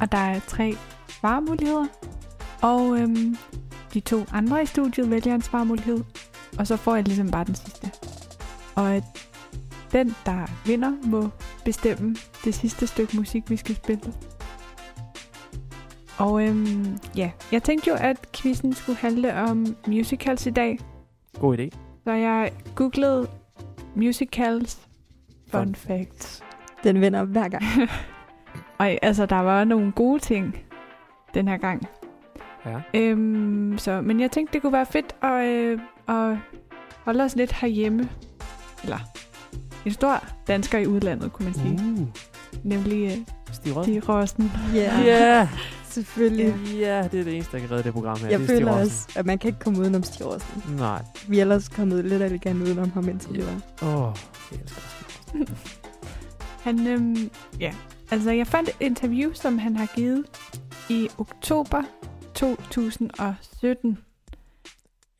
og der er tre svarmuligheder. Og øhm, de to andre i studiet vælger en svarmulighed, og så får jeg ligesom bare den sidste. Og at den, der vinder, må bestemme det sidste stykke musik, vi skal spille. Og øhm, ja, jeg tænkte jo, at quizzen skulle handle om musicals i dag. God idé. Så jeg googlede musicals fun, Fun. facts. Den vinder hver gang. <laughs> Og altså, der var nogle gode ting den her gang. Ja. Øhm, så, men jeg tænkte, det kunne være fedt at, øh, at holde os lidt herhjemme. Eller en stor dansker i udlandet, kunne man sige. Uh, Nemlig øh, Stig Rød. Stig Rossen. Ja, Ja, selvfølgelig. ja, det er det eneste, der kan redde det program her. Jeg det er føler Rossen. også, at man kan ikke komme udenom Stig Rossen. Nej. Vi er ellers kommet lidt elegant udenom ham indtil videre. Åh, oh, jeg elsker Stig Rossen. Han, øhm, ja. Altså, jeg fandt et interview, som han har givet i oktober 2017.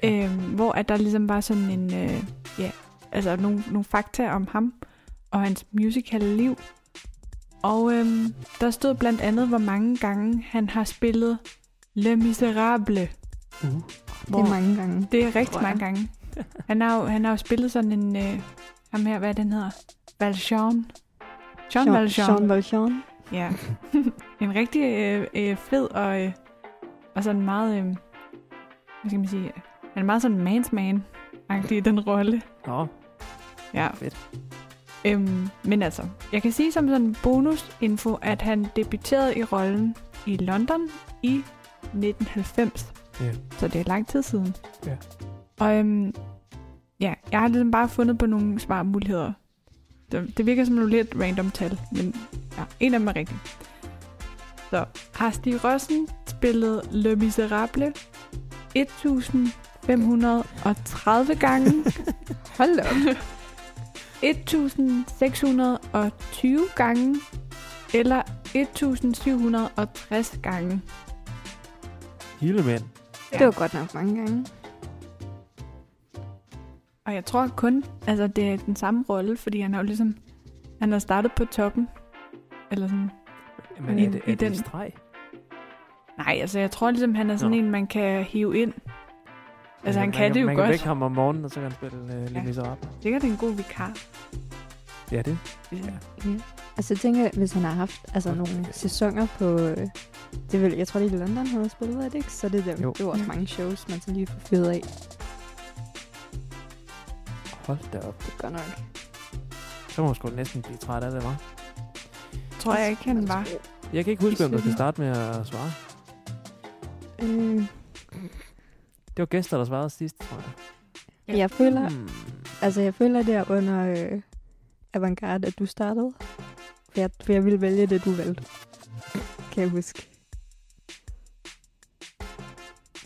Ja. Øhm, hvor at der ligesom var sådan en, øh, ja, altså nogle, nogle fakta om ham og hans musicale liv. Og øhm, der stod blandt andet, hvor mange gange han har spillet Le Miserable. Uh. Det er mange gange. Det er rigtig mange gange. Han har, jo, han har jo spillet sådan en... Øh, ham her, hvad den hedder? Valjean. Jean Valjean. Jean Valjean. Ja. <laughs> en rigtig øh, øh, fed og, øh, og sådan meget, øh, hvad skal man sige, han er meget sådan man's man agtig i den rolle. Nå, Ja. fedt. Øhm, men altså, jeg kan sige som sådan bonusinfo, at han debuterede i rollen i London i 1990. Ja. Så det er lang tid siden. Ja. Og øhm, ja, jeg har ligesom bare fundet på nogle svarmuligheder. Det, det virker som nogle lidt random tal, men ja, en af dem er rigtig. Så har Stig Rossen spillet Le Miserable 1530 gange. <laughs> Hold op. 1620 gange eller 1760 gange. Hele mænd. Det var godt nok mange gange. Og jeg tror kun, altså det er den samme rolle, fordi han har jo ligesom, han har startet på toppen. Eller sådan. Men I- er det, i er det den- en streg? Nej, altså jeg tror ligesom, han er sådan Nå. en, man kan hive ind. Altså han man kan det jo man godt. kan vække ham om morgenen, og så kan han spille Le Ja. Miserable. Sikkert en god vikar. Ja, det. Ja. Ja. Altså jeg tænker, hvis han har haft altså, nogle sæsoner på... øh, Det vil, jeg tror, det er i London, han har spillet, er det ikke? Så det er, der, Jo. det jo også Ja. mange shows, man så lige får fyret af. Hold da op. Det godt nok. Så må man sgu næsten blive træt af det, var. Tror jeg ikke, han var. Jeg kan ikke huske, hvem der skal starte med at svare. Øh, Det var gæster, der svarede sidst, tror jeg. Ja. jeg føler, Hmm. altså jeg føler der under øh, Avantgarde, at du startede. For jeg, for jeg ville vælge det, du valgte. Kan jeg huske.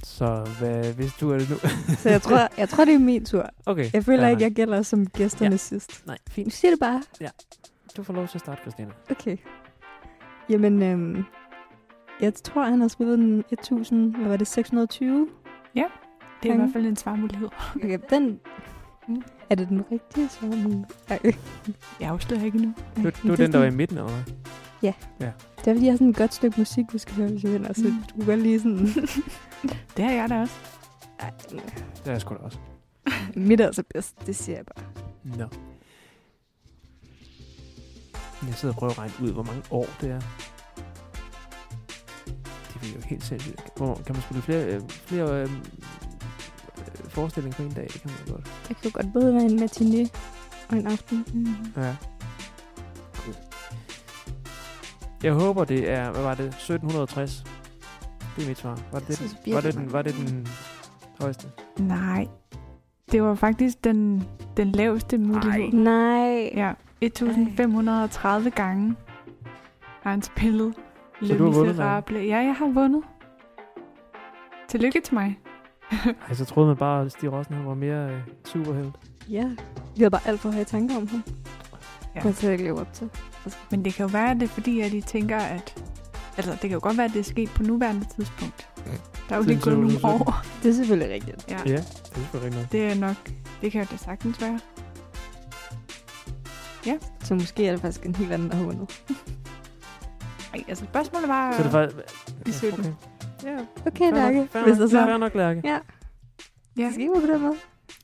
Så hvad, hvis du er det nu? Så jeg tror, <laughs> jeg tror det er min tur. okay. Jeg føler fair ikke, jeg gælder som gæsterne Ja. sidst. Nej, Du fint. siger det bare. Du får lov til at starte, Christina. Okay. Jamen, øhm, jeg tror, han har spillet den 1000, hvad var det, 620? Det er i Gange. hvert fald en svarmulighed. <laughs> Okay, den... Er det den rigtige svar? Nej. Jeg afslører ikke nu. Du, du er den, der var i midten, eller hvad? Det er fordi, jeg har sådan et godt stykke musik, du skal høre, hvis jeg vinder. Så Mm. du kan godt lige sådan... <laughs> Det har jeg da også. Ej, Det er jeg sgu da også. <laughs> mit er altså bedst, det siger jeg bare. Nå. Jeg sidder og prøver at regne ud, hvor mange år det er. Det er jo helt sindssygt. Hvor, kan man spille flere, øh, flere øh, øh, forestillinger på en dag? Det kan man godt. Det kan jo godt både være en matiné og en aften. Mm. Ja. Cool. Jeg håber, det er, hvad var det, 1760? Det er mit svar. Var det, synes den, var det, den, var det den højeste? Nej. Det var faktisk den, den laveste mulighed. Nej. Ja, 1530 gange har han spillet Så Le du har vundet, Miserable. Ja, jeg har vundet. Tillykke til mig. <laughs> Ej, så troede man bare, at Stig Rossen var mere øh, superhelt. Ja. Vi har bare alt for høje tanker om ham. Ja. Ja. Man slet ikke leve op til. Men det kan jo være, at det er fordi, at de tænker, at... Altså, det kan jo godt være, at det er sket på nuværende tidspunkt. Der er jo lige gået nogle 2017. år. Det er selvfølgelig rigtigt. Ja, Ja, det er selvfølgelig rigtig noget. det er nok... Det kan jo da sagtens være. Så måske er det faktisk en helt anden, der har vundet. <laughs> Altså spørgsmålet var... Så det var... De 17. Okay. Ja, Okay, Lærke. Hvis nok, der så... fair nok, Lærke. Ja, Ja. det skal på den måde.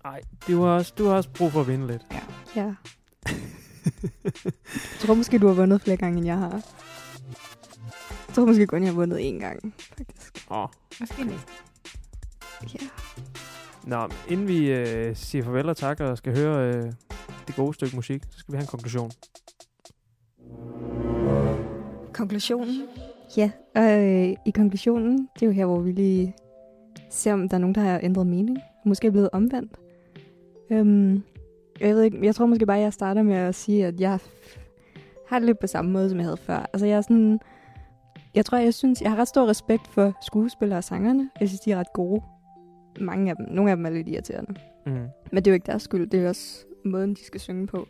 Ej, du har, også, du har også brug for at vinde lidt. Ja. Jeg tror måske, du har vundet flere gange, end jeg har. Jeg tror måske kun, jeg har vundet én gang, faktisk. Åh. Måske næste. Ja. Nå, inden vi øh, siger farvel og tak og skal høre øh, det gode stykke musik, så skal vi have en konklusion. Konklusionen? Ja, og øh, i konklusionen, det er jo her, hvor vi lige ser, om der er nogen, der har ændret mening. Måske er blevet omvendt. Øhm, jeg ved ikke, jeg tror måske bare, jeg starter med at sige, at jeg har det lidt på samme måde, som jeg havde før. Altså jeg er sådan, jeg tror, jeg synes, jeg har ret stor respekt for skuespillere og sangerne. Jeg synes, de er ret gode. Mange af dem, nogle af dem er lidt irriterende. Mm. Men det er jo ikke deres skyld, det er også måden, de skal synge på.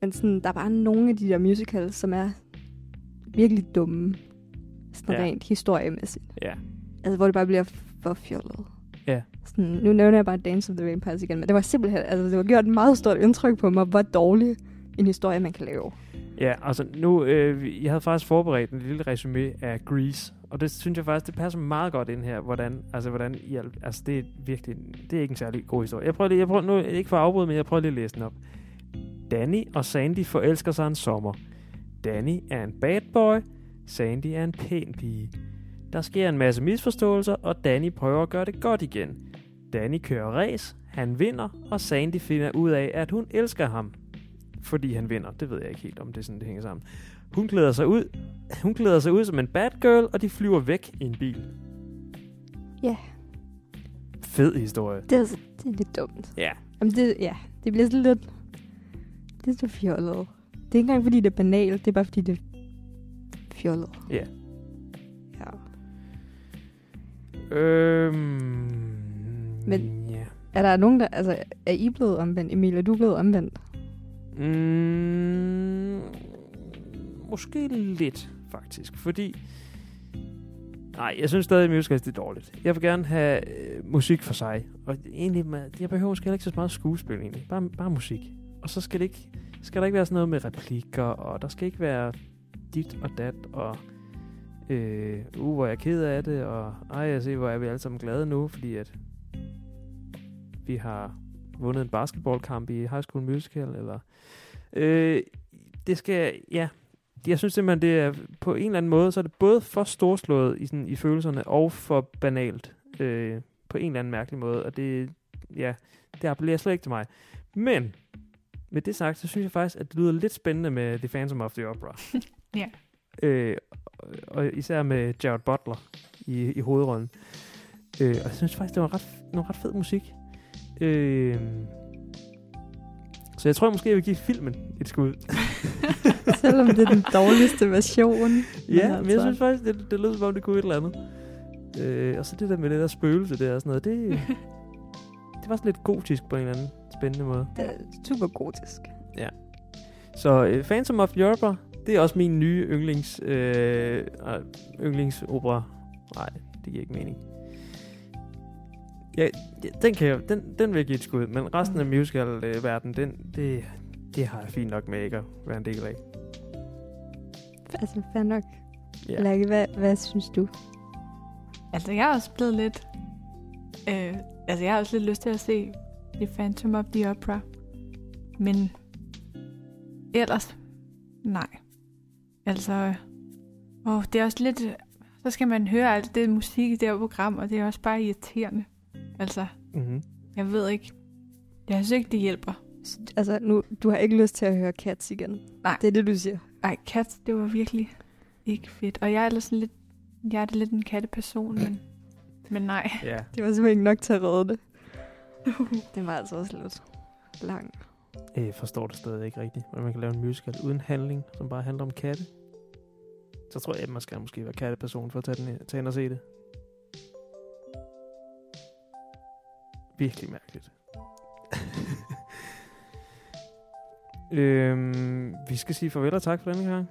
Men sådan, der er bare nogle af de der musicals, som er virkelig dumme. Sådan Ja. rent historiemæssigt. Ja. Altså, hvor det bare bliver for fjollet. Ja. Sådan, nu nævner jeg bare Dance of the Vampires igen, men det var simpelthen, altså det var gjort et meget stort indtryk på mig, hvor dårlig en historie man kan lave. Ja, altså nu, øh, jeg havde faktisk forberedt en lille resume af Grease, og det synes jeg faktisk, det passer meget godt ind her, hvordan, altså hvordan, i al, altså det er virkelig, det er ikke en særlig god historie. Jeg prøver lige, jeg prøver nu, ikke for at afbryde, men jeg prøver lige at læse den op. Danny og Sandy forelsker sig en sommer. Danny er en bad boy, Sandy er en pæn pige. Der sker en masse misforståelser, og Danny prøver at gøre det godt igen. Danny kører race, han vinder, og Sandy finder ud af, at hun elsker ham. Fordi han vinder. Det ved jeg ikke helt, om det er sådan, det hænger sammen. Hun klæder sig ud, hun klæder sig ud som en bad girl, og de flyver væk i en bil. Ja. Fed historie. Det er, det er lidt dumt. Ja. Jamen det, ja, det bliver sådan lidt... Det er så fjollet. Det er ikke engang, fordi det er banalt. Det er bare, fordi det er fjollet. Ja. Ja. Øhm, Men- Ja. Er der nogen, der... Altså, er I blevet omvendt? Emil, er du blevet omvendt? Mm, måske lidt, faktisk. Fordi... Nej, jeg synes stadig, at musicals det er dårligt. Jeg vil gerne have øh, musik for sig. Og egentlig, med, jeg behøver måske heller ikke så meget skuespil egentlig. Bare, bare musik. Og så skal det ikke, skal der ikke være sådan noget med replikker, og der skal ikke være dit og dat, og øh, uh, hvor er jeg ked af det, og ej, jeg ser, hvor er vi alle sammen glade nu, fordi at vi har vundet en basketballkamp i High School Musical, eller... Øh, det skal, ja, jeg synes simpelthen, det er på en eller anden måde, så er det både for storslået i, sådan, i følelserne, og for banalt øh, på en eller anden mærkelig måde, og det, ja, det appellerer slet ikke til mig. Men, med det sagt, så synes jeg faktisk, at det lyder lidt spændende med The Phantom of the Opera. <laughs> Ja. Øh, og, og især med Jared Butler i, i hovedrollen. Øh, og jeg synes faktisk, det var ret, noget ret fed musik. Øh, så jeg tror måske, jeg vil give filmen et skud. <laughs> Selvom det er den dårligste version. Ja, altså- men jeg synes faktisk, det, det lød som om, det kunne et eller andet. Øh, og så det der med det der spøgelse der og sådan noget, det, <laughs> det var sådan lidt gotisk på en eller anden spændende måde. Det er super gotisk. Så uh, Phantom of the Opera, det er også min nye yndlings, øh, yndlingsopera. Nej, det giver ikke mening. Ja, ja, den, kan jeg, den, den vil jeg give et skud, men resten af musical-verdenen, den, det, det har jeg fint nok med ikke at være en del af. Altså, fair nok. Ja. Ja. Lærke, hvad, hvad synes du? Altså, jeg er også blevet lidt... Øh, altså, jeg har også lidt lyst til at se The Phantom of the Opera. Men ellers, nej. Altså, åh, det er også lidt... Så skal man høre alt det musik i det her program, og det er også bare irriterende. Altså, Mm-hmm. jeg ved ikke. Jeg synes ikke, det hjælper. Altså, nu, du har ikke lyst til at høre Cats igen. Nej. Det er det, du siger. Ej, kat, det var virkelig ikke fedt. Og jeg er ellers sådan lidt... Jeg er da lidt en katteperson, men... Men nej. Ja. Det var simpelthen ikke nok til at redde det det var altså også lidt lang. Jeg forstår det stadig ikke rigtigt, hvordan man kan lave en musical uden handling, som bare handler om katte. Så tror jeg, at man skal måske være katteperson for at tage, den, tage ind og se det. Virkelig mærkeligt. <laughs> øhm, vi skal sige farvel og tak for denne gang.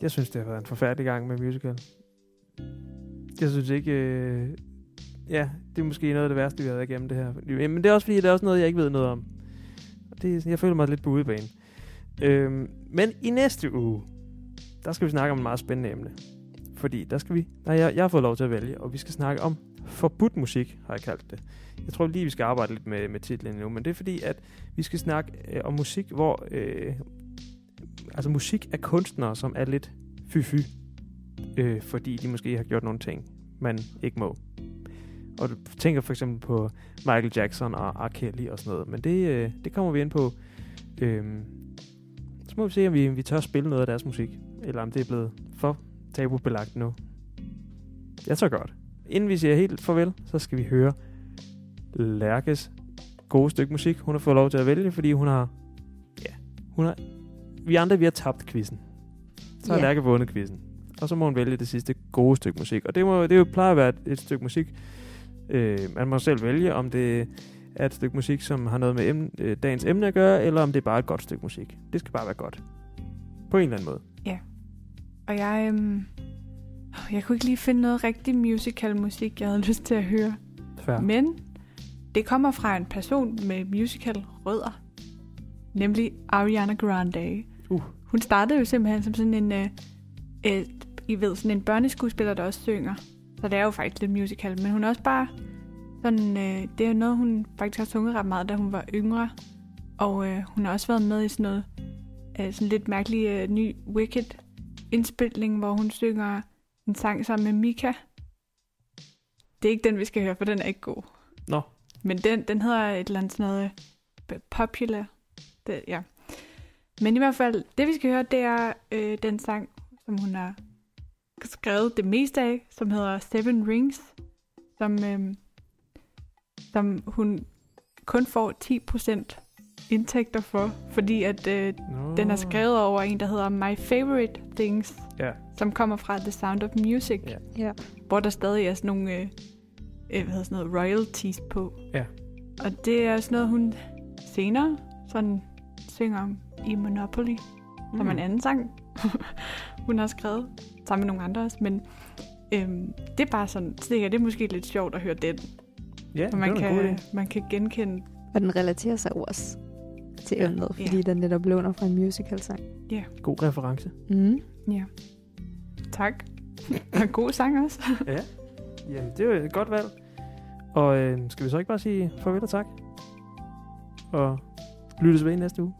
Jeg synes, det har været en forfærdelig gang med musical. Jeg synes ikke... Øh, ja, det er måske noget af det værste, vi har været igennem det her. Men det er også fordi, det er også noget, jeg ikke ved noget om. Og Det, jeg føler mig lidt på udebane. Øhm, men i næste uge, der skal vi snakke om et meget spændende emne. Fordi der skal vi... Nej, jeg, jeg har fået lov til at vælge, og vi skal snakke om forbudt musik, har jeg kaldt det. Jeg tror lige, vi skal arbejde lidt med, med titlen nu, men det er fordi, at vi skal snakke øh, om musik, hvor... Øh, altså musik af kunstnere, som er lidt fy-fy. Øh, fordi de måske har gjort nogle ting, man ikke må. Og du tænker for eksempel på Michael Jackson og R. Kelly og sådan noget. Men det, øh, det kommer vi ind på. Øhm, så må vi se, om vi, vi tør spille noget af deres musik. Eller om det er blevet for tabubelagt nu. Jeg tror godt. Inden vi siger helt farvel, så skal vi høre Lærkes gode stykke musik. Hun har fået lov til at vælge, fordi hun har... Ja, hun har... Vi andre, vi har tabt quizzen. Så har Ja. Lærke vundet quizzen. Og så må hun vælge det sidste gode stykke musik. Og det, må, det jo plejer at være et, et stykke musik, Øh, man må selv vælge, om det er et stykke musik, som har noget med emne, øh, dagens emne at gøre, eller om det er bare et godt stykke musik. Det skal bare være godt. På en eller anden måde. Og jeg, øhm, jeg kunne ikke lige finde noget rigtig musical musik, jeg havde <laughs> lyst til at høre. Fair. Men det kommer fra en person med musical rødder. Nemlig Ariana Grande. Uh. Hun startede jo simpelthen som sådan en, øh, øh, I ved, sådan en børneskuespiller, der også synger. Så det er jo faktisk lidt musical. Men hun er også bare sådan, øh, det er noget, hun faktisk har sunget ret meget, da hun var yngre. Og øh, hun har også været med i sådan noget øh, sådan lidt mærkelig øh, ny Wicked indspilning, hvor hun synger en sang sammen med Mika. Det er ikke den, vi skal høre, for den er ikke god. Nå. Men den, den hedder et eller andet sådan noget øh, popular. Det, ja. Men i hvert fald, det vi skal høre, det er øh, den sang, som hun har skrevet det meste af, som hedder Seven Rings, som, øh, som hun kun får 10% indtægter for, fordi at øh, Nå. den er skrevet over en, der hedder My Favorite Things, Ja. som kommer fra The Sound of Music, Ja. Ja. hvor der stadig er sådan nogle øh, øh, hvad hedder sådan noget, royalties på. Ja. Og det er sådan noget, hun senere sådan synger om i Monopoly, mm. som en anden sang, <laughs> hun har skrevet, sammen med nogle andre også. Men øhm, det er bare sådan, jeg, det er måske lidt sjovt at høre den. Ja, For det man god kan, idé. man kan genkende Og den relaterer sig også til Ja. emnet, fordi Ja. den netop låner fra en musical-sang. God reference. Mm. Ja. Tak. Og <laughs> god sang også. <laughs> Ja. Jamen, det er jo et godt valg. Og øh, skal vi så ikke bare sige farvel og tak? Og lyttes ved næste uge?